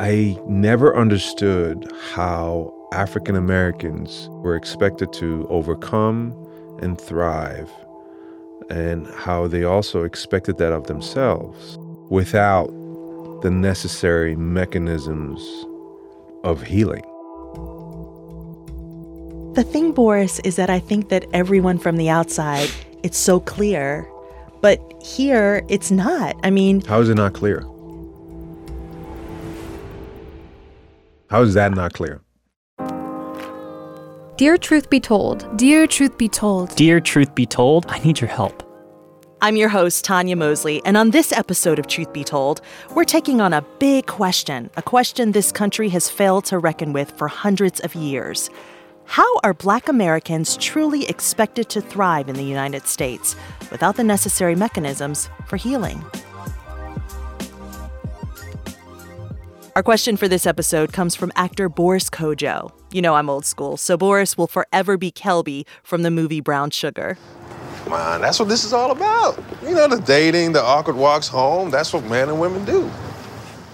I never understood how African Americans were expected to overcome and thrive, and how they also expected that of themselves without the necessary mechanisms of healing. The thing, Boris, is that I think that everyone from the outside, it's so clear. But here, it's not. I mean, How is it not clear? How is that not clear? Dear Truth Be Told, Dear Truth Be Told, Dear Truth Be Told, I need your help. I'm your host, Tanya Mosley, and on this episode of Truth Be Told, we're taking on a big question, a question this country has failed to reckon with for hundreds of years. How are Black Americans truly expected to thrive in the United States without the necessary mechanisms for healing? Our question for this episode comes from actor Boris Kodjoe. You know I'm old school, so Boris will forever be Kelby from the movie Brown Sugar. Come on, that's what this is all about. You know, the dating, the awkward walks home, that's what men and women do.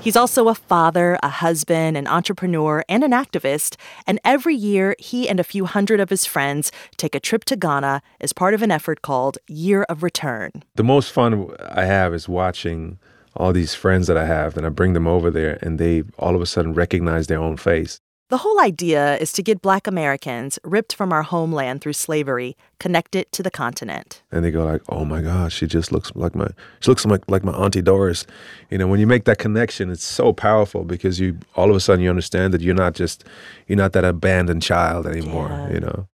He's also a father, a husband, an entrepreneur, and an activist. And every year, he and a few hundred of his friends take a trip to Ghana as part of an effort called Year of Return. The most fun I have is watching all these friends that I have, and I bring them over there, and they all of a sudden recognize their own face. The whole idea is to get Black Americans ripped from our homeland through slavery connected to the continent. and they go like, "Oh my gosh, she just looks like my she looks like like my auntie Doris." You know, when you make that connection, it's so powerful because you all of a sudden you understand that you're not just you're not that abandoned child anymore. Yeah. You know,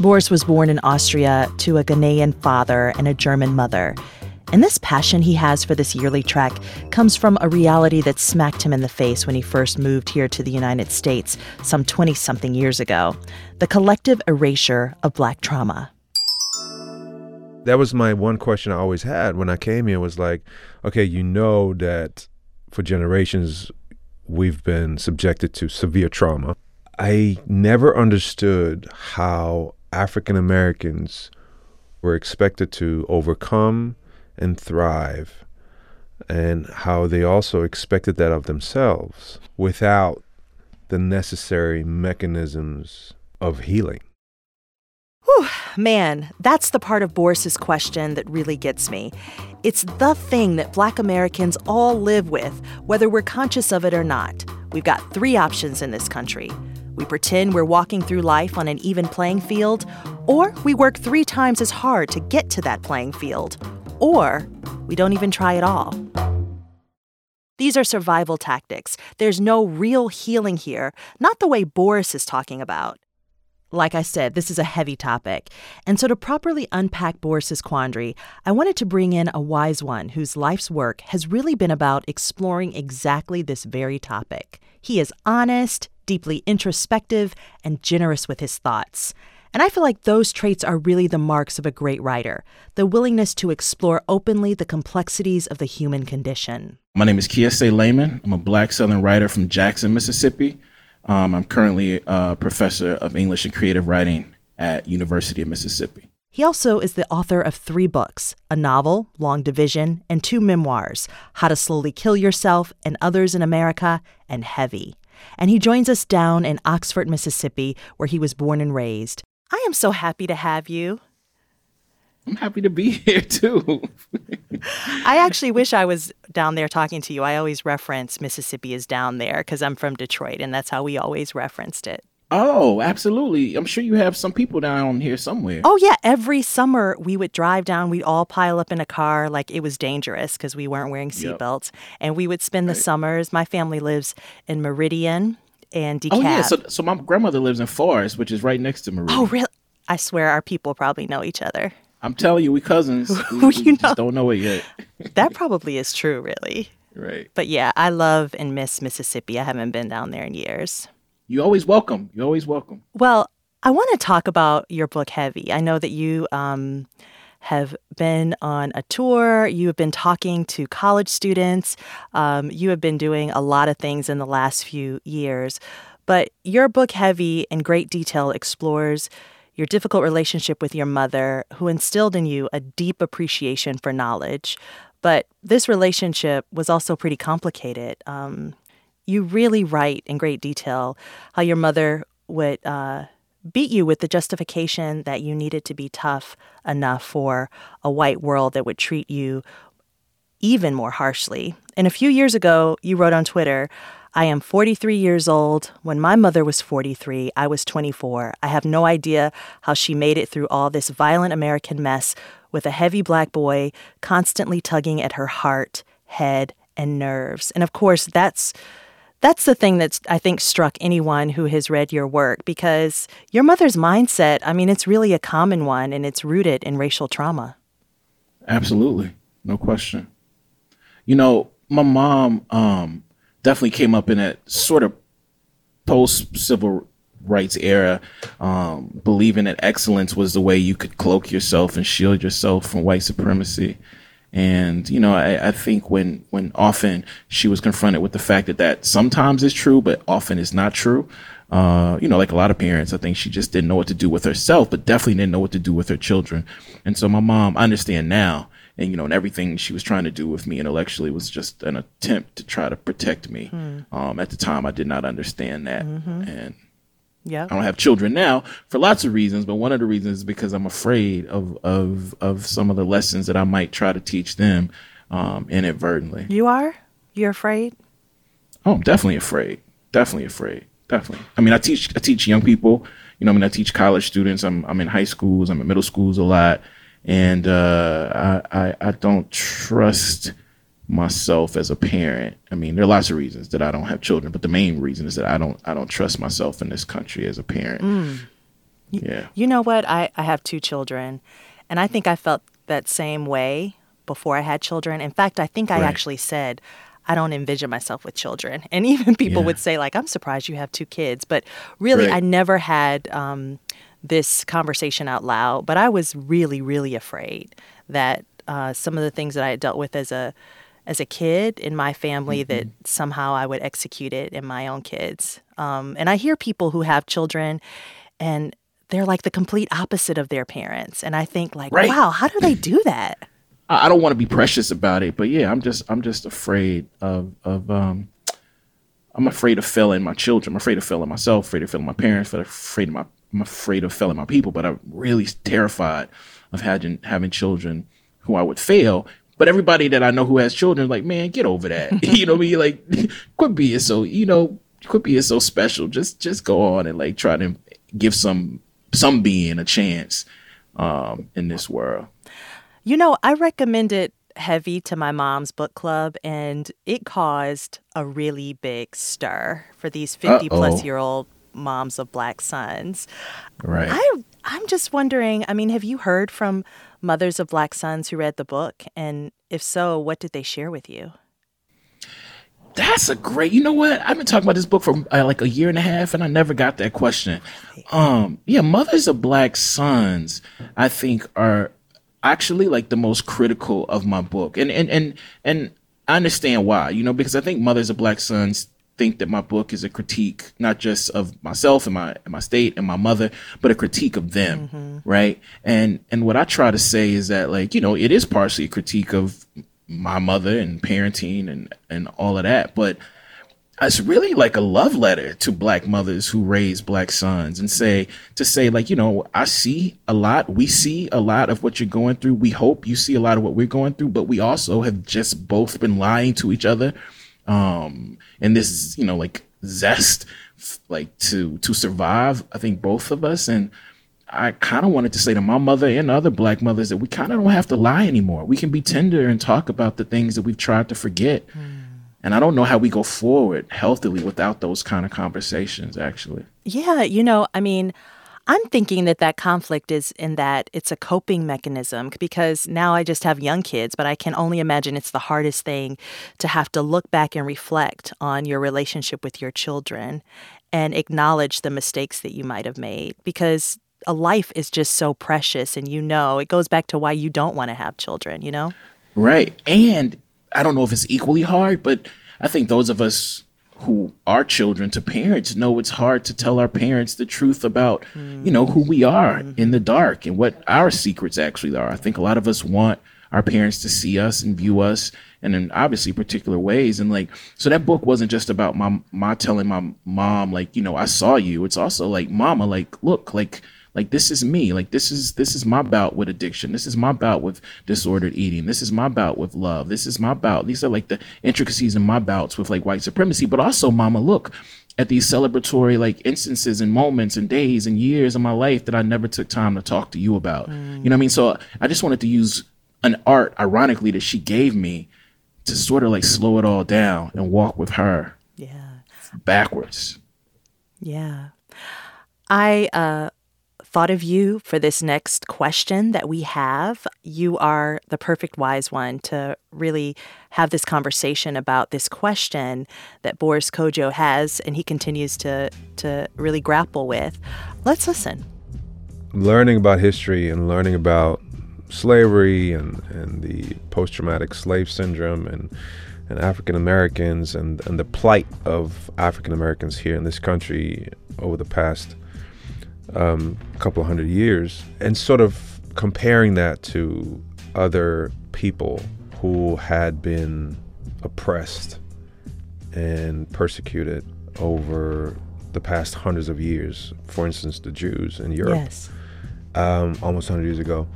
Boris was born in Austria to a Ghanaian father and a German mother. And this passion he has for this yearly trek comes from a reality that smacked him in the face when he first moved here to the United States some 20 something years ago the collective erasure of Black trauma. that was my one question I always had when I came here was like, okay, you know that for generations we've been subjected to severe trauma. I never understood how African Americans were expected to overcome and thrive and how they also expected that of themselves without the necessary mechanisms of healing. Whew, man, that's the part of Boris's question that really gets me. It's the thing that Black Americans all live with, whether we're conscious of it or not. We've got three options in this country. We pretend we're walking through life on an even playing field, or we work three times as hard to get to that playing field, or we don't even try at all. These are survival tactics. There's no real healing here, not the way Boris is talking about. Like I said, this is a heavy topic. And so, to properly unpack Boris's quandary, I wanted to bring in a wise one whose life's work has really been about exploring exactly this very topic. He is honest, deeply introspective, and generous with his thoughts. And I feel like those traits are really the marks of a great writer the willingness to explore openly the complexities of the human condition. My name is Kiese Laymon. I'm a black Southern writer from Jackson, Mississippi. Um, I'm currently a professor of English and creative writing at University of Mississippi. He also is the author of three books a novel, Long Division, and two memoirs How to Slowly Kill Yourself and Others in America, and Heavy. And he joins us down in Oxford, Mississippi, where he was born and raised. I am so happy to have you. I'm happy to be here too. I actually wish I was down there talking to you. I always reference Mississippi is down there because I'm from Detroit, and that's how we always referenced it. oh, absolutely. I'm sure you have some people down here somewhere. Oh, yeah. Every summer we would drive down. We'd all pile up in a car like it was dangerous because we weren't wearing Yep. seatbelts. And we would spend the summers. My family lives in Meridian and DeKalb. Oh, yeah. So, so my grandmother lives in Forest, which is right next to Marie. Oh, really? I swear our people probably know each other. I'm telling you, we cousins. We, Who we you know? just don't know it yet. That probably is true, really. right. But yeah, I love and miss Mississippi. I haven't been down there in years. You always welcome. You're always welcome. Well, I want to talk about your book, Heavy. I know that you um, have been on a tour, you have been talking to college students, um, you have been doing a lot of things in the last few years. But your book, Heavy, in great detail, explores your difficult relationship with your mother, who instilled in you a deep appreciation for knowledge. But this relationship was also pretty complicated. Um, you really write in great detail how your mother would uh, beat you with the justification that you needed to be tough enough for a white world that would treat you even more harshly. And a few years ago, you wrote on Twitter, I am 43 years old. When my mother was 43, I was 24. I have no idea how she made it through all this violent American mess with a heavy black boy constantly tugging at her heart, head, and nerves. And of course, that's that's the thing that's I think struck anyone who has read your work because your mother's mindset, I mean, it's really a common one and it's rooted in racial trauma. Absolutely. No question. You know, my mom um, definitely came up in that sort of post civil rights era, um, believing that excellence was the way you could cloak yourself and shield yourself from white supremacy. And you know, I, I, think when when often she was confronted with the fact that that sometimes is true, but often is not true. Uh, you know, like a lot of parents, I think she just didn't know what to do with herself, but definitely didn't know what to do with her children. And so my mom, I understand now, and you know, and everything she was trying to do with me intellectually was just an attempt to try to protect me. Mm. Um, at the time, I did not understand that, mm-hmm. and yeah. I don't have children now for lots of reasons, but one of the reasons is because I'm afraid of of of some of the lessons that I might try to teach them um, inadvertently. You are? You're afraid? Oh, I'm definitely afraid. Definitely afraid. Definitely. I mean, I teach I teach young people. You know, I mean, I teach college students. I'm I'm in high schools. I'm in middle schools a lot, and uh, I, I I don't trust myself as a parent. I mean, there are lots of reasons that I don't have children, but the main reason is that I don't I don't trust myself in this country as a parent. Mm. Yeah. You know what? I, I have two children and I think I felt that same way before I had children. In fact, I think I right. actually said I don't envision myself with children. And even people yeah. would say like I'm surprised you have two kids, but really right. I never had um, this conversation out loud, but I was really really afraid that uh, some of the things that I had dealt with as a as a kid in my family mm-hmm. that somehow I would execute it in my own kids. Um, and I hear people who have children and they're like the complete opposite of their parents. And I think like, right. wow, how do they do that? I don't want to be precious about it, but yeah, I'm just I'm just afraid of of um I'm afraid of failing my children. I'm afraid of failing myself, afraid of failing my parents, afraid of my I'm afraid of failing my people, but I'm really terrified of having having children who I would fail but everybody that I know who has children, like, man, get over that. you know what I mean? Like, quit being so, you know, quit being so special. Just just go on and like try to give some some being a chance um in this world. You know, I recommended heavy to my mom's book club and it caused a really big stir for these 50 Uh-oh. plus year old moms of black sons. Right. I I'm just wondering, I mean, have you heard from mothers of black sons who read the book? And if so, what did they share with you? That's a great. You know what? I've been talking about this book for uh, like a year and a half, and I never got that question. Um, yeah, mothers of black sons, I think, are actually like the most critical of my book, and and and and I understand why. You know, because I think mothers of black sons think that my book is a critique not just of myself and my and my state and my mother, but a critique of them, mm-hmm. right? And and what I try to say is that like you know it is partially a critique of my mother and parenting and and all of that, but it's really like a love letter to black mothers who raise black sons and say to say like you know i see a lot we see a lot of what you're going through we hope you see a lot of what we're going through but we also have just both been lying to each other um and this you know like zest like to to survive i think both of us. And i kind of wanted to say to my mother and other black mothers that we kind of don't have to lie anymore. We can be tender and talk about the things that we've tried to forget. Mm. and i don't know how we go forward healthily without those kind of conversations actually. Yeah you know i mean I'm thinking that that conflict is in that it's a coping mechanism because now I just have young kids, but I can only imagine it's the hardest thing to have to look back and reflect on your relationship with your children and acknowledge the mistakes that you might have made because a life is just so precious and you know it goes back to why you don't want to have children, you know? Right. And I don't know if it's equally hard, but I think those of us who are children to parents know it's hard to tell our parents the truth about mm. you know who we are in the dark and what our secrets actually are i think a lot of us want our parents to see us and view us and in obviously particular ways. And like, so that book wasn't just about my, my telling my mom, like, you know, I saw you. It's also like, mama, like, look, like, like this is me like this is this is my bout with addiction this is my bout with disordered eating this is my bout with love this is my bout these are like the intricacies in my bouts with like white supremacy but also mama look at these celebratory like instances and moments and days and years of my life that I never took time to talk to you about. Mm. You know what I mean? So I just wanted to use an art, ironically, that she gave me to sort of like slow it all down and walk with her. Yeah. Backwards. Yeah. I uh thought of you for this next question that we have. You are the perfect wise one to really have this conversation about this question that Boris Kodjoe has and he continues to to really grapple with. Let's listen. Learning about history and learning about slavery and, and the post traumatic slave syndrome and and African Americans and, and the plight of African Americans here in this country over the past um, a couple of hundred years, and sort of comparing that to other people who had been oppressed and persecuted over the past hundreds of years. For instance, the Jews in Europe, yes. um, almost 100 years ago.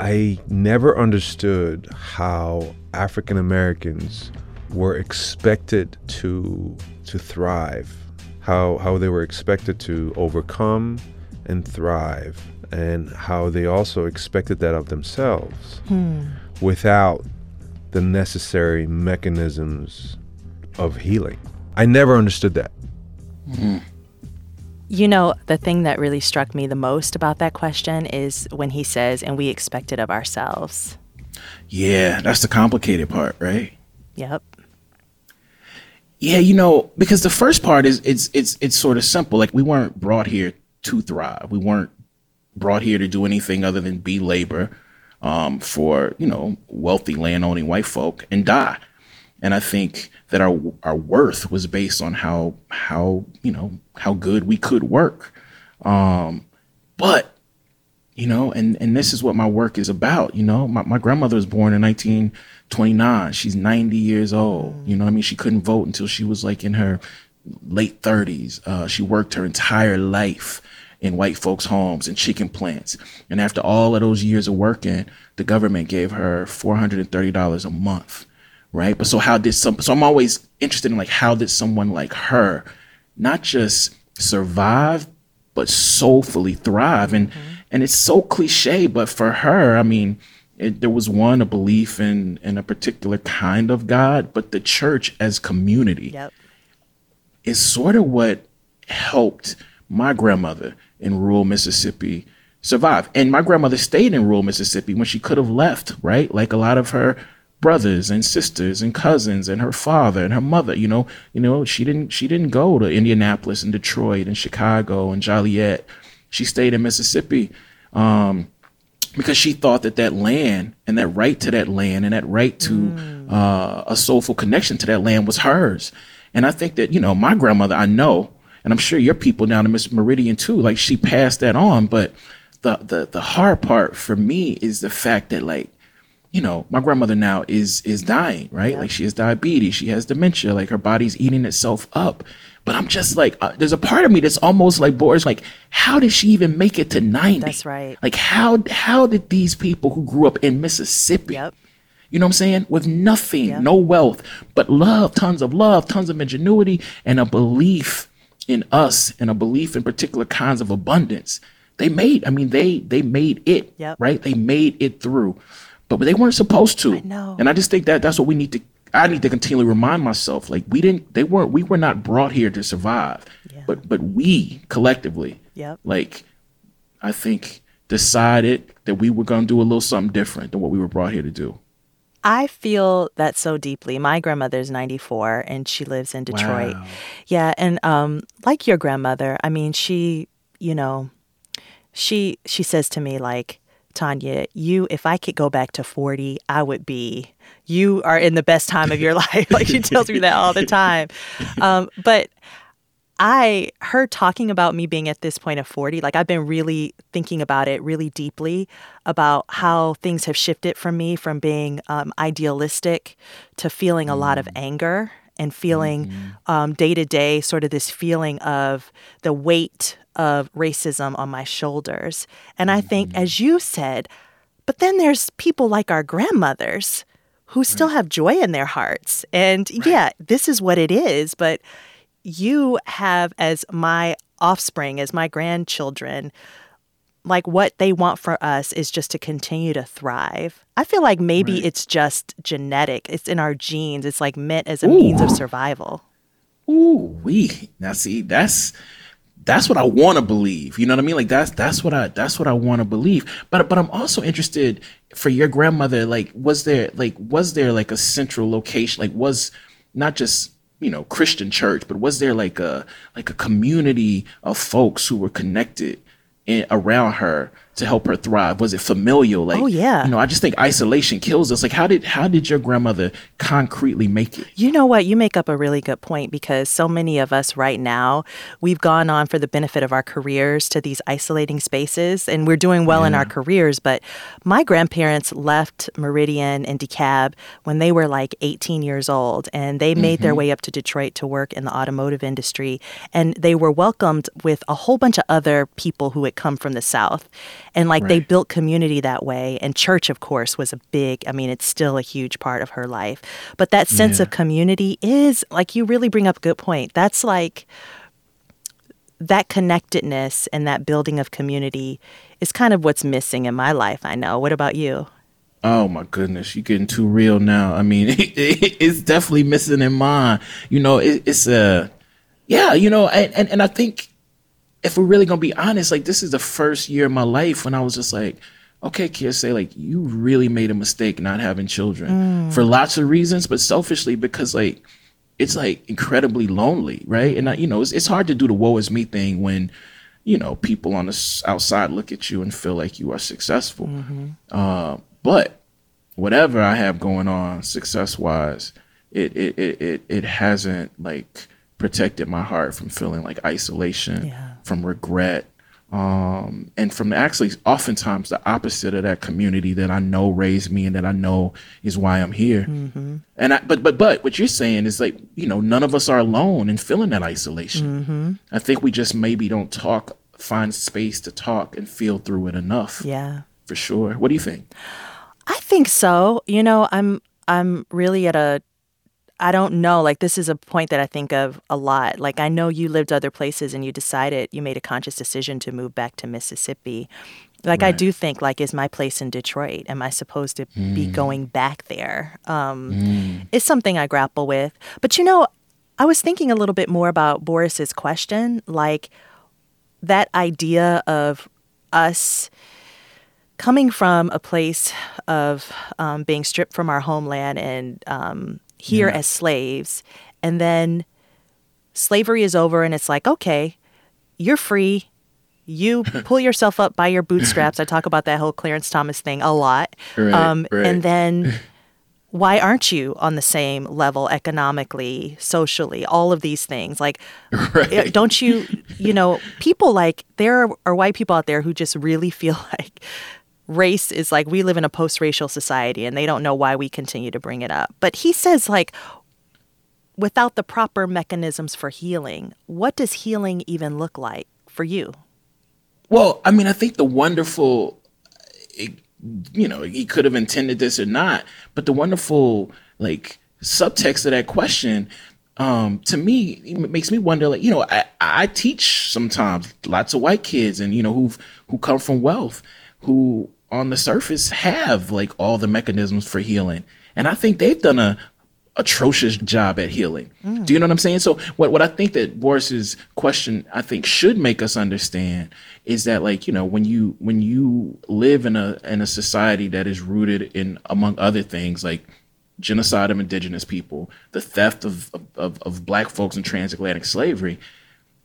I never understood how African Americans were expected to to thrive, how how they were expected to overcome and thrive, and how they also expected that of themselves hmm. without the necessary mechanisms of healing. I never understood that. Mm. You know, the thing that really struck me the most about that question is when he says, and we expect it of ourselves. Yeah, that's the complicated part, right? Yep. Yeah, you know, because the first part is it's it's it's sort of simple. Like we weren't brought here to thrive. We weren't brought here to do anything other than be labor um, for you know wealthy land owning white folk and die. And I think that our our worth was based on how how you know how good we could work. Um, but you know, and and this is what my work is about. You know, my my grandmother was born in 1929. She's 90 years old. You know, I mean, she couldn't vote until she was like in her late 30s. Uh, she worked her entire life in white folks' homes and chicken plants. And after all of those years of working, the government gave her $430 a month. Right. But so how did some, so I'm always interested in like, how did someone like her not just survive, but soulfully thrive? And, mm-hmm. and it's so cliche, but for her, I mean, it, there was one, a belief in, in a particular kind of God, but the church as community yep. Is sort of what helped my grandmother in rural Mississippi survive. And my grandmother stayed in rural Mississippi when she could have left, right? Like a lot of her brothers and sisters and cousins and her father and her mother, you know, you know, she didn't she didn't go to Indianapolis and Detroit and Chicago and Joliet. She stayed in Mississippi. Um, because she thought that that land and that right to that land and that right to mm. uh, a soulful connection to that land was hers. And I think that, you know, my grandmother, I know, and I'm sure your people down in Miss Meridian too, like she passed that on. But the the the hard part for me is the fact that like, you know, my grandmother now is is dying, right? Yeah. Like she has diabetes, she has dementia, like her body's eating itself up. But I'm just like, uh, there's a part of me that's almost like Boris, like, how did she even make it to 90? That's right. Like, how how did these people who grew up in Mississippi, yep. You know what I'm saying, with nothing, yep. no wealth, but love, tons of love, tons of ingenuity, and a belief in us and a belief in particular kinds of abundance. They made, I mean, they they made it, yep. right? They made it through, but they weren't supposed to. I know. And I just think that that's what we need to. I need to continually remind myself, like we didn't, they weren't, we were not brought here to survive, yeah. but but we collectively, yep. like, I think decided that we were going to do a little something different than what we were brought here to do. I feel that so deeply. My grandmother's 94 and she lives in Detroit. Wow. Yeah, and um like your grandmother, I mean, she, you know, she she says to me like, Tanya, you if I could go back to 40, I would be you are in the best time of your life. like she tells me that all the time. Um but I heard talking about me being at this point of 40, like I've been really thinking about it really deeply about how things have shifted from me from being um, idealistic to feeling a lot of Mm. anger and feeling day to day sort of this feeling of the weight of racism on my shoulders. And I think, Mm-hmm. as you said, but then there's people like our grandmothers who still have joy in their hearts. And yeah, this is what it is. But you have, as my offspring, as my grandchildren, like what they want for us is just to continue to thrive. I feel like maybe it's just genetic, it's in our genes, it's like meant as a means of survival. Ooh, we now see that's that's what I want to believe. You know what I mean? Like that's that's what I that's what I want to believe. But but I'm also interested for your grandmother. Like, was there like was there like a central location? Like, was not just you know Christian church, but was there like a like a community of folks who were connected in, around her to help her thrive? Was it familial? Like, Oh, yeah. you know, I just think isolation kills us. Like, how did how did your grandmother concretely make it? You know what? You make up a really good point because so many of us right now, we've gone on for the benefit of our careers to these isolating spaces and we're doing well in our careers. But my grandparents left Meridian and DeKalb when they were like 18 years old and they made their mm-hmm. way up to Detroit to work in the automotive industry. And they were welcomed with a whole bunch of other people who had come from the South. And like they built community that way. And church, of course, was a big, I mean, it's still a huge part of her life. But that sense of community is like you really bring up a good point. That's like that connectedness and that building of community is kind of what's missing in my life. I know. What about you? Oh my goodness, you're getting too real now. I mean, it's definitely missing in mine. You know, it, it's a, yeah, you know, and, and and I think if we're really gonna be honest, like this is the first year of my life when I was just like, okay, kids, say like you really made a mistake not having children for lots of reasons, but selfishly because like it's like incredibly lonely, right? And I, you know, it's, it's hard to do the woe is me thing when you know people on the outside look at you and feel like you are successful. Uh, but whatever I have going on success wise, it it, it it it hasn't like protected my heart from feeling like isolation, Yeah. From regret, um, and from actually oftentimes the opposite of that community that I know raised me and that I know is why I'm here. And I, but but but what you're saying is like you know none of us are alone in feeling that isolation. I think we just maybe don't talk, find space to talk and feel through it enough. Yeah. For sure. What do you think? I think so. You know, I'm I'm really at a I don't know, like this is a point that I think of a lot. Like I know you lived other places and you decided you made a conscious decision to move back to Mississippi. Like I do think like is my place in Detroit? Am I supposed to be going back there? Um it's something I grapple with. But you know, I was thinking a little bit more about Boris's question, like that idea of us coming from a place of um, being stripped from our homeland and um, here as slaves, and then slavery is over, and it's like, okay, you're free. You pull yourself up by your bootstraps. I talk about that whole Clarence Thomas thing a lot. Right, um, right. And then why aren't you on the same level economically, socially, all of these things? Like, eh, don't you, you know, people like, there are, are white people out there who just really feel like race is like, we live in a post racial society and they don't know why we continue to bring it up. But he says, like, without the proper mechanisms for healing, what does healing even look like for you? Well, I mean, I think the wonderful, it, you know, he could have intended this or not, but the wonderful like subtext of that question, um, to me, it makes me wonder. Like, you know, I, I teach sometimes lots of white kids, and you know, who who come from wealth, who on the surface have like all the mechanisms for healing, and I think they've done a atrocious job at healing. Mm. Do you know what I'm saying? So what what I think that Boris's question I think should make us understand is that like, you know, when you when you live in a in a society that is rooted in among other things like genocide of indigenous people, the theft of of, of black folks and transatlantic slavery,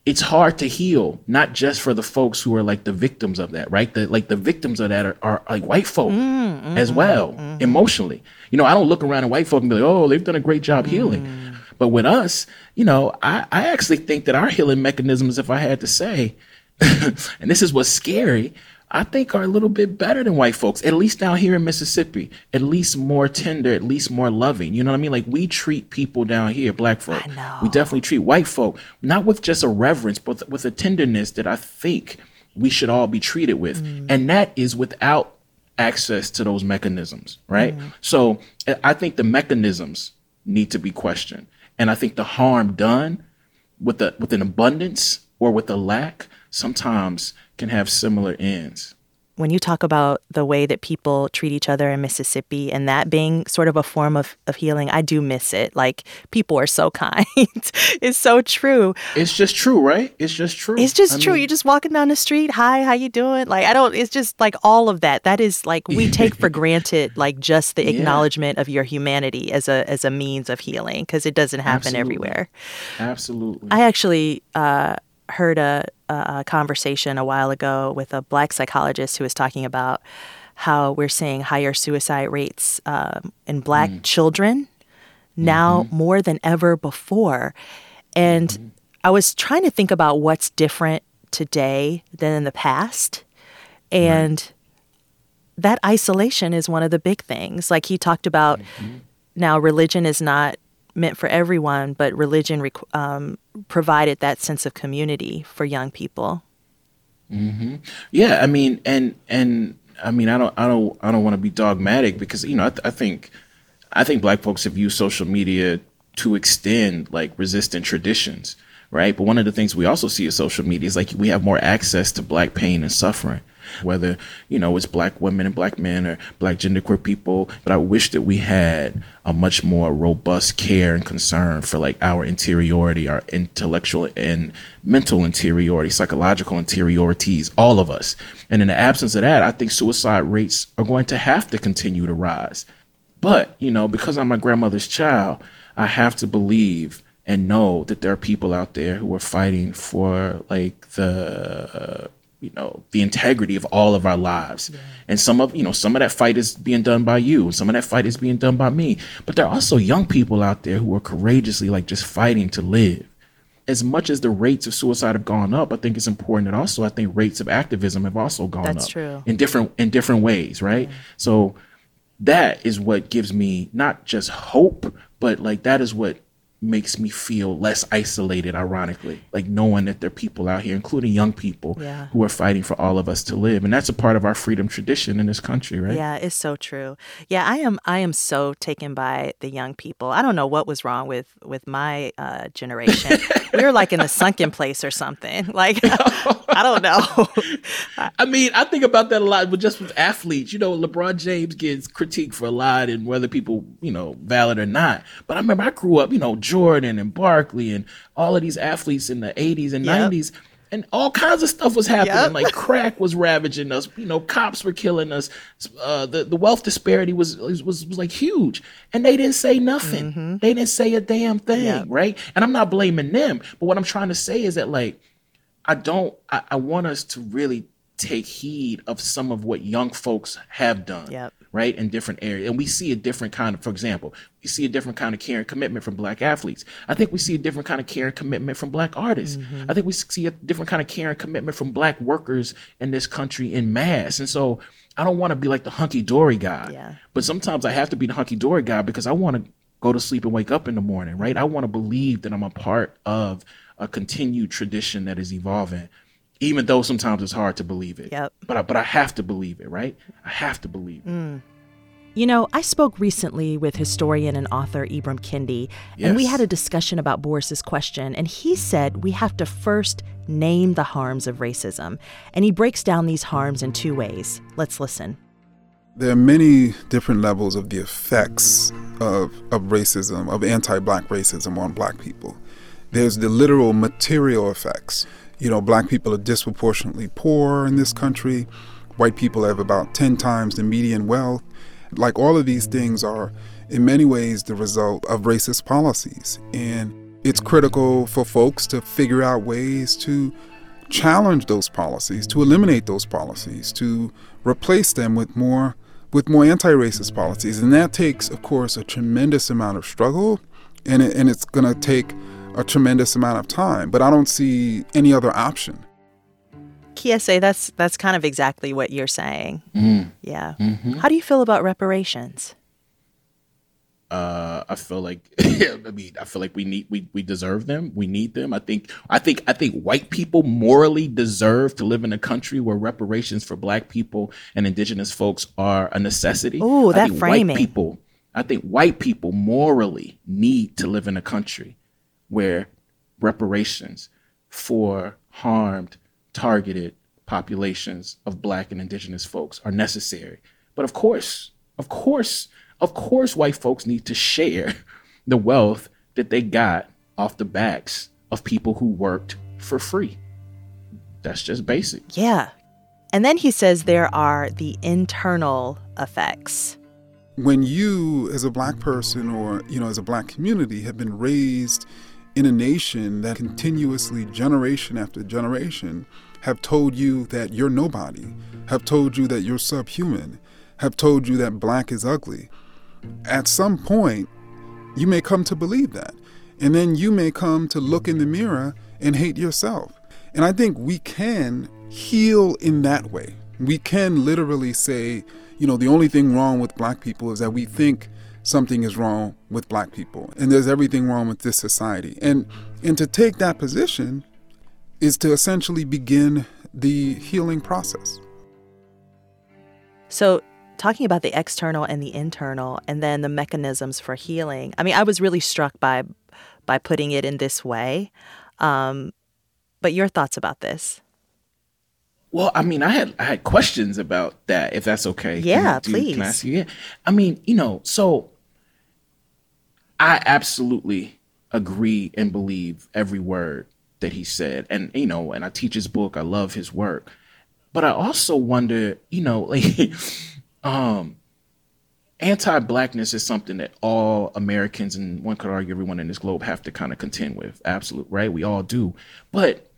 it's hard to heal, not just for the folks who are like the victims of that, right? The like the victims of that are, are like white folk mm, as mm-hmm, well, mm-hmm. emotionally. You know, I don't look around at white folk and be like, oh, they've done a great job healing. Mm. But with us, you know, I, I actually think that our healing mechanisms, if I had to say, and this is what's scary, I think are a little bit better than white folks, at least down here in Mississippi, at least more tender, at least more loving. You know what I mean? Like we treat people down here, black folk. We definitely treat white folk, not with just a reverence, but with a tenderness that I think we should all be treated with. Mm. And that is without access to those mechanisms, right? Mm. So I think the mechanisms need to be questioned. And I think the harm done with the with an abundance or with a lack sometimes can have similar ends when you talk about the way that people treat each other in Mississippi and that being sort of a form of, of healing, I do miss it. Like people are so kind. it's so true. It's just true, right? It's just true. It's just I true. Mean, You're just walking down the street. Hi, how you doing? Like I don't it's just like all of that. That is like we take for granted like just the yeah. acknowledgement of your humanity as a as a means of healing because it doesn't happen Absolutely. everywhere. Absolutely. I actually uh heard a, a conversation a while ago with a black psychologist who was talking about how we're seeing higher suicide rates um, in black mm. children now mm-hmm. more than ever before. And mm-hmm. I was trying to think about what's different today than in the past. And right. that isolation is one of the big things. Like he talked about mm-hmm. now, religion is not meant for everyone, but religion um, provided that sense of community for young people. Mm-hmm. Yeah, I mean, and and I mean, I don't, I don't, I don't want to be dogmatic because you know, I, th- I think, I think Black folks have used social media to extend like resistant traditions, right? But one of the things we also see in social media is like we have more access to Black pain and suffering whether, you know, it's black women and black men or black genderqueer people. But I wish that we had a much more robust care and concern for like our interiority, our intellectual and mental interiority, psychological interiorities, all of us. And in the absence of that, I think suicide rates are going to have to continue to rise. But, you know, because I'm my grandmother's child, I have to believe and know that there are people out there who are fighting for like the you know the integrity of all of our lives yeah. and some of you know some of that fight is being done by you and some of that fight is being done by me but there are also young people out there who are courageously like just fighting to live as much as the rates of suicide have gone up i think it's important that also i think rates of activism have also gone That's up true. in different in different ways right yeah. so that is what gives me not just hope but like that is what makes me feel less isolated ironically. Like knowing that there are people out here including young people yeah. who are fighting for all of us to live. And that's a part of our freedom tradition in this country right? Yeah it's so true. Yeah i am i am so taken by the young people. I don't know what was wrong with with my uh, generation. We were like in a sunken place or something. Like i don't know. I mean i think about that a lot but just with athletes. You know lebron james gets critiqued for a lot and whether people you know valid or not. But i remember i grew up you know Jordan and Barkley and all of these athletes in the 80s and yep. 90s. And all kinds of stuff was happening. Yep. Like crack was ravaging us. You know, cops were killing us. Uh, the the wealth disparity was, was was like huge, and they didn't say nothing. Mm-hmm. They didn't say a damn thing, yep. right? And I'm not blaming them, but what I'm trying to say is that like, I don't. I, I want us to really take heed of some of what young folks have done. Yep right, in different areas. And we see a different kind of, for example, we see a different kind of care and commitment from black athletes. I think we see a different kind of care and commitment from black artists. Mm-hmm. I think we see a different kind of care and commitment from black workers in this country in mass. And so I don't want to be like the hunky dory guy. Yeah. But sometimes I have to be the hunky dory guy because I want to go to sleep and wake up in the morning, right? I want to believe that I'm a part of a continued tradition that is evolving even though sometimes it's hard to believe it. Yep. But I, but I have to believe it, right? I have to believe it. Mm. You know, I spoke recently with historian and author Ibram Kendi, yes. and we had a discussion about Boris's question, and he said we have to first name the harms of racism. And he breaks down these harms in two ways. Let's listen. There are many different levels of the effects of, of racism, of anti black racism on black people. There's the literal material effects you know, black people are disproportionately poor in this country. White people have about 10 times the median wealth. Like all of these things are, in many ways, the result of racist policies. And it's critical for folks to figure out ways to challenge those policies, to eliminate those policies, to replace them with more with more anti-racist policies. And that takes, of course, a tremendous amount of struggle and it, and it's going to take a tremendous amount of time. But I don't see any other option. Kiese, that's that's kind of exactly what you're saying. Mm. Yeah. Mm-hmm. How do you feel about reparations? Uh, I feel like I mean I feel like we need we we deserve them. We need them. I think I think I think white people morally deserve to live in a country where reparations for black people and indigenous folks are a necessity. Ooh, I that think framing. White people I think white people morally need to live in a country where reparations for harmed, targeted populations of black and indigenous folks are necessary. But of course, of course, of course, white folks need to share the wealth that they got off the backs of people who worked for free. That's just basic. Yeah. And then he says there are the internal effects. When you, as a black person or, you know, as a black community, have been raised in a nation that continuously, generation after generation, have told you that you're nobody, have told you that you're subhuman, have told you that black is ugly. At some point, you may come to believe that. And then you may come to look in the mirror and hate yourself. And I think we can heal in that way. We can literally say, you know, the only thing wrong with black people is that we think something is wrong with black people and there's everything wrong with this society. And and to take that position is to essentially begin the healing process. So, talking about the external and the internal and then the mechanisms for healing. I mean, I was really struck by by putting it in this way. Um, but your thoughts about this? Well, I mean, I had I had questions about that. If that's okay, Yeah, I- do- Can I please. ask you? Yeah. I mean, you know, so I absolutely agree and believe every word that he said, and you know, and I teach his book. I love his work, but I also wonder, you know, like, um, anti-blackness is something that all Americans and one could argue everyone in this globe have to kind of contend with. Absolute, right? We all do, but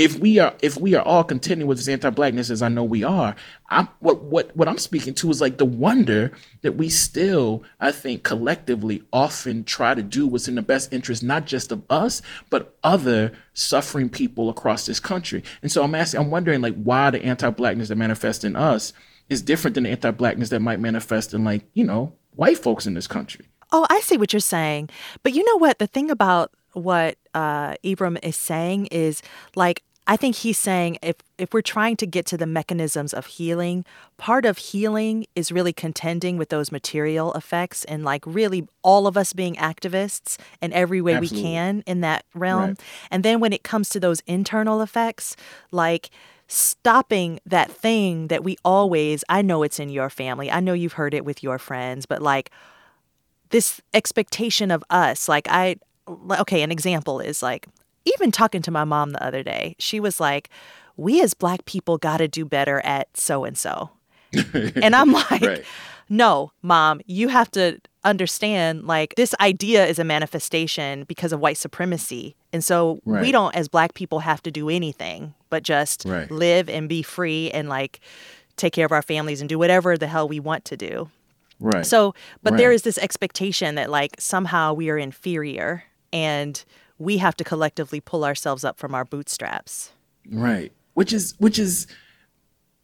if we are if we are all contending with this anti-blackness as I know we are, I'm what what what I'm speaking to is like the wonder that we still, I think, collectively often try to do what's in the best interest not just of us, but other suffering people across this country. And so I'm asking, I'm wondering like why the anti-blackness that manifests in us is different than the anti-blackness that might manifest in like, you know, white folks in this country. Oh, I see what you're saying. But you know what? The thing about what uh, Ibram is saying is like, I think he's saying if, if we're trying to get to the mechanisms of healing, part of healing is really contending with those material effects and like really all of us being activists in every way Absolutely. we can in that realm. Right. And then when it comes to those internal effects, like stopping that thing that we always, I know it's in your family, I know you've heard it with your friends, but like, this expectation of us like i okay an example is like even talking to my mom the other day she was like we as black people got to do better at so and so and i'm like Right. no mom you have to understand like this idea is a manifestation because of white supremacy and so we don't as black people have to do anything but just Right. live and be free and like take care of our families and do whatever the hell we want to do Right. so, but there Right. is this expectation that like somehow we are inferior and we have to collectively pull ourselves up from our bootstraps. Right. Which is which is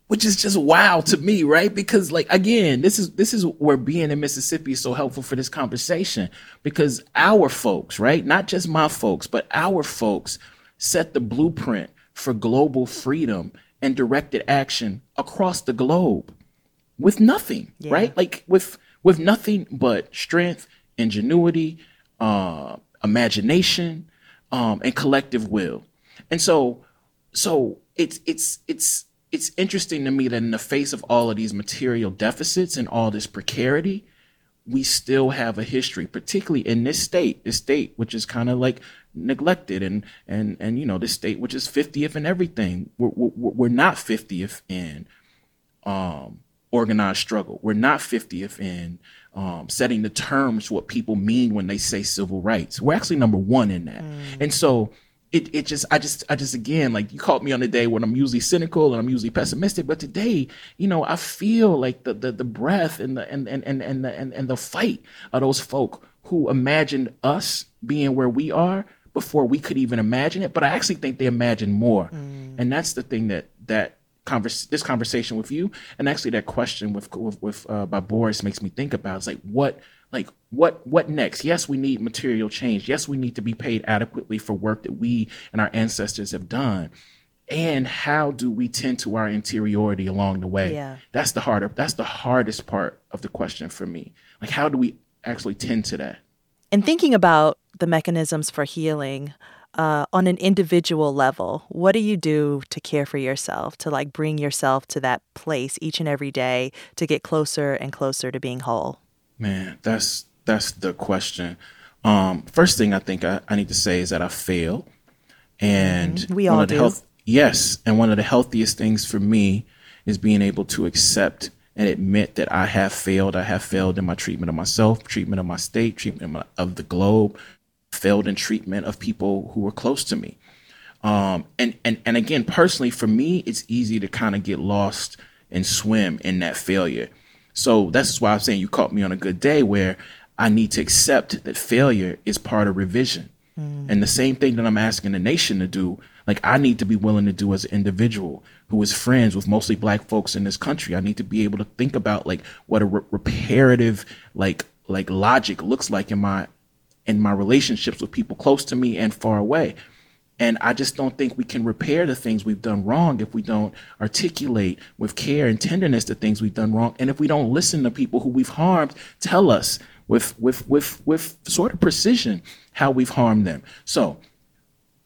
which is just wow to me, right? Because like again, this is this is where being in Mississippi is so helpful for this conversation because our folks, right? Not just my folks, but our folks set the blueprint for global freedom and directed action across the globe with nothing, right? Like with with nothing but strength, ingenuity, uh, imagination, um, and collective will. And so, so it's it's it's it's interesting to me that in the face of all of these material deficits and all this precarity, we still have a history, particularly in this state, this state which is kind of like neglected and and and you know this state which is 50th in everything. We're we're, we're not 50th in um, organized struggle. We're not 50th in um, setting the terms what people mean when they say civil rights. We're actually number one in that. And so it, it just, I just, I just, again, like you caught me on the day when I'm usually cynical and I'm usually pessimistic, but today, you know, I feel like the, the, the breath and the, and, and, and, and, the, and, and the fight of those folk who imagined us being where we are before we could even imagine it. But I actually think they imagined more, and that's the thing that that converse this conversation with you and actually that question with with, with uh, by Boris makes me think about. It's like what like what what next? Yes we need material change. Yes we need to be paid adequately for work that we and our ancestors have done. And how do we tend to our interiority along the way? Yeah. that's the harder that's the hardest part of the question for me. Like how do we actually tend to that? And thinking about the mechanisms for healing uh, on an individual level, what do you do to care for yourself, to like bring yourself to that place each and every day to get closer and closer to being whole? Man, that's that's the question. Um, first thing I think I, I need to say is that I fail, and Mhm. We all do. health- yes, and one of the healthiest things for me is being able to accept and admit that I have failed. I have failed in my treatment of myself, treatment of my state, treatment of, my, of the globe, failed in treatment of people who were close to me. Um, and, and, and again, personally, for me, it's easy to kind of get lost and swim in that failure. So that's why I'm saying you caught me on a good day where I need to accept that failure is part of revision. And the same thing that I'm asking the nation to do, like I need to be willing to do as an individual who is friends with mostly black folks in this country. I need to be able to think about like what a re- reparative like like logic looks like in my in my relationships with people close to me and far away. And I just don't think we can repair the things we've done wrong if we don't articulate with care and tenderness the things we've done wrong. And if we don't listen to people who we've harmed tell us with with with with sort of precision how we've harmed them. So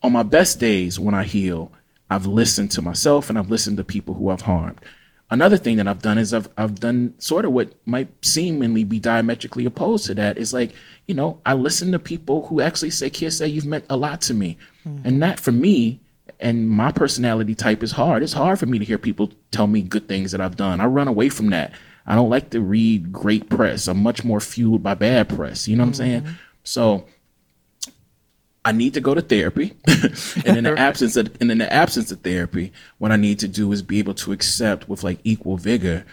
on my best days when I heal, I've listened to myself and I've listened to people who I've harmed. Another thing that I've done is I've I've done sort of what might seemingly be diametrically opposed to that is like, you know, I listen to people who actually say, Kiese, you've meant a lot to me. Mm-hmm. And that for me and my personality type is hard. It's hard for me to hear people tell me good things that I've done. I run away from that. I don't like to read great press. I'm much more fueled by bad press. You know what I'm mm-hmm. saying? So I need to go to therapy. and in the absence of and in the absence of therapy, what I need to do is be able to accept with like equal vigor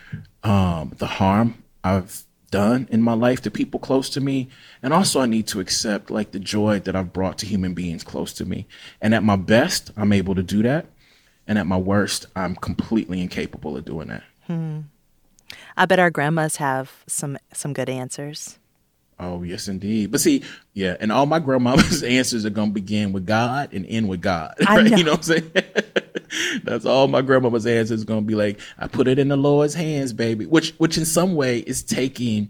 um, the harm I've done in my life to people close to me. And also I need to accept like the joy that I've brought to human beings close to me. And at my best, I'm able to do that. And at my worst, I'm completely incapable of doing that. I bet our grandmas have some some good answers. Oh, yes, indeed. But see, yeah, and all my grandmama's answers are going to begin with God and end with God. Right? know. You know what I'm saying? That's all my grandmama's answers going to be like, I put it in the Lord's hands, baby, which, which in some way is taking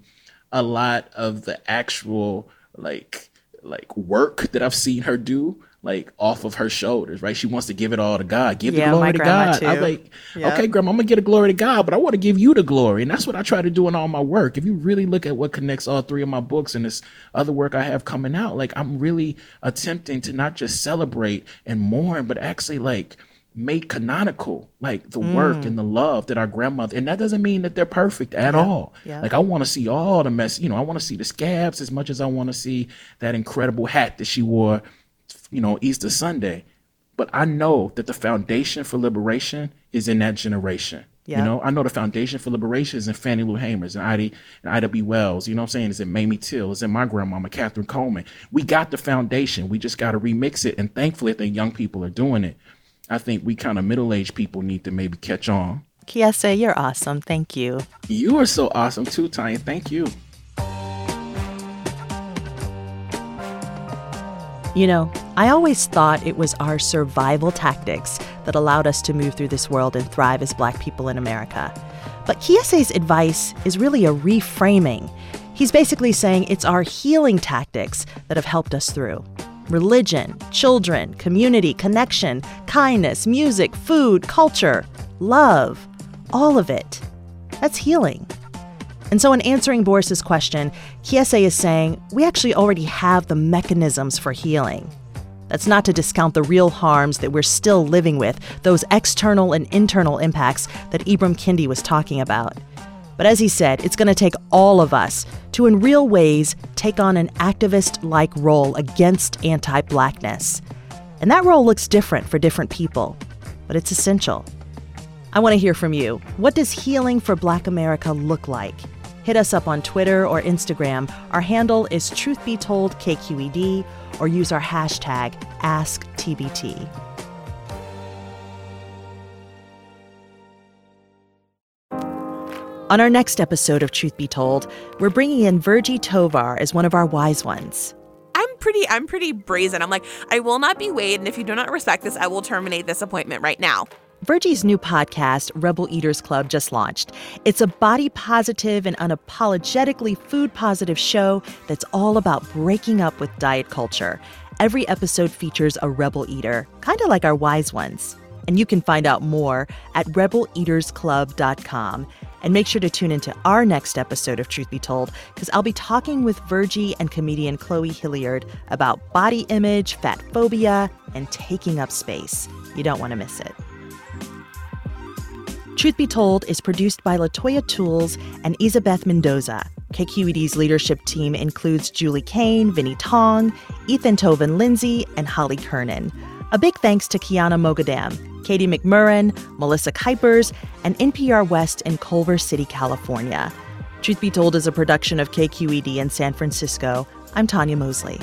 a lot of the actual like, like work that I've seen her do, like off of her shoulders, right? She wants to give it all to God. Give Yeah, the glory to God. I'm like, Yep. okay, grandma, I'm gonna get a glory to God, but I want to give you the glory. And that's what I try to do in all my work. If you really look at what connects all three of my books and this other work I have coming out, like I'm really attempting to not just celebrate and mourn, but actually like make canonical like the work and the love that our grandmother and that doesn't mean that they're perfect at all yeah. like i want to see all the mess you know i want to see the scabs as much as i want to see that incredible hat that she wore you know easter sunday but I know that the foundation for liberation is in that generation. Yeah. You know, I know the foundation for liberation is in Fannie Lou Hamers and Ida and Ida B. Wells. You know what I'm saying? Is in Mamie Till. Is in my grandmama, Catherine Coleman. We got the foundation. We just got to remix it. And thankfully, I think young people are doing it. I think we kind of middle aged people need to maybe catch on. Kiese, you're awesome. Thank you. You are so awesome too, Tanya. Thank you. You know, I always thought it was our survival tactics that allowed us to move through this world and thrive as black people in America. But Kiese's advice is really a reframing. He's basically saying it's our healing tactics that have helped us through. Religion, children, community, connection, kindness, music, food, culture, love, all of it. That's healing. And so, in answering Boris's question, Kiese is saying we actually already have the mechanisms for healing. That's not to discount the real harms that we're still living with, those external and internal impacts that Ibram Kendi was talking about. But as he said, it's going to take all of us to, in real ways, take on an activist like role against anti blackness. And that role looks different for different people, but it's essential. I want to hear from you. What does healing for Black America look like? Hit us up on Twitter or Instagram. Our handle is Truth Be Told KQED, or use our hashtag AskTBT. On our next episode of Truth Be Told, we're bringing in Virgie Tovar as one of our wise ones. I'm pretty I'm pretty brazen. I'm like, I will not be weighed, and if you do not respect this, I will terminate this appointment right now. Virgie's new podcast, Rebel Eaters Club, just launched. It's a body positive and unapologetically food positive show that's all about breaking up with diet culture. Every episode features a rebel eater, kind of like our wise ones. And you can find out more at rebeleatersclub.com. And make sure to tune into our next episode of Truth Be Told, because I'll be talking with Virgie and comedian Chloe Hilliard about body image, fat phobia, and taking up space. You don't want to miss it. Truth Be Told is produced by Latoya Tools and Isabeth Mendoza. KQED's leadership team includes Julie Kane, Vinnee Tong, Ethan Toven-Lindsey, and Holly Kernan. A big thanks to Kiana Mogadam, Katie McMurran, Melissa Kuipers, and NPR West in Culver City, California. Truth Be Told is a production of KQED in San Francisco. I'm Tanya Mosley.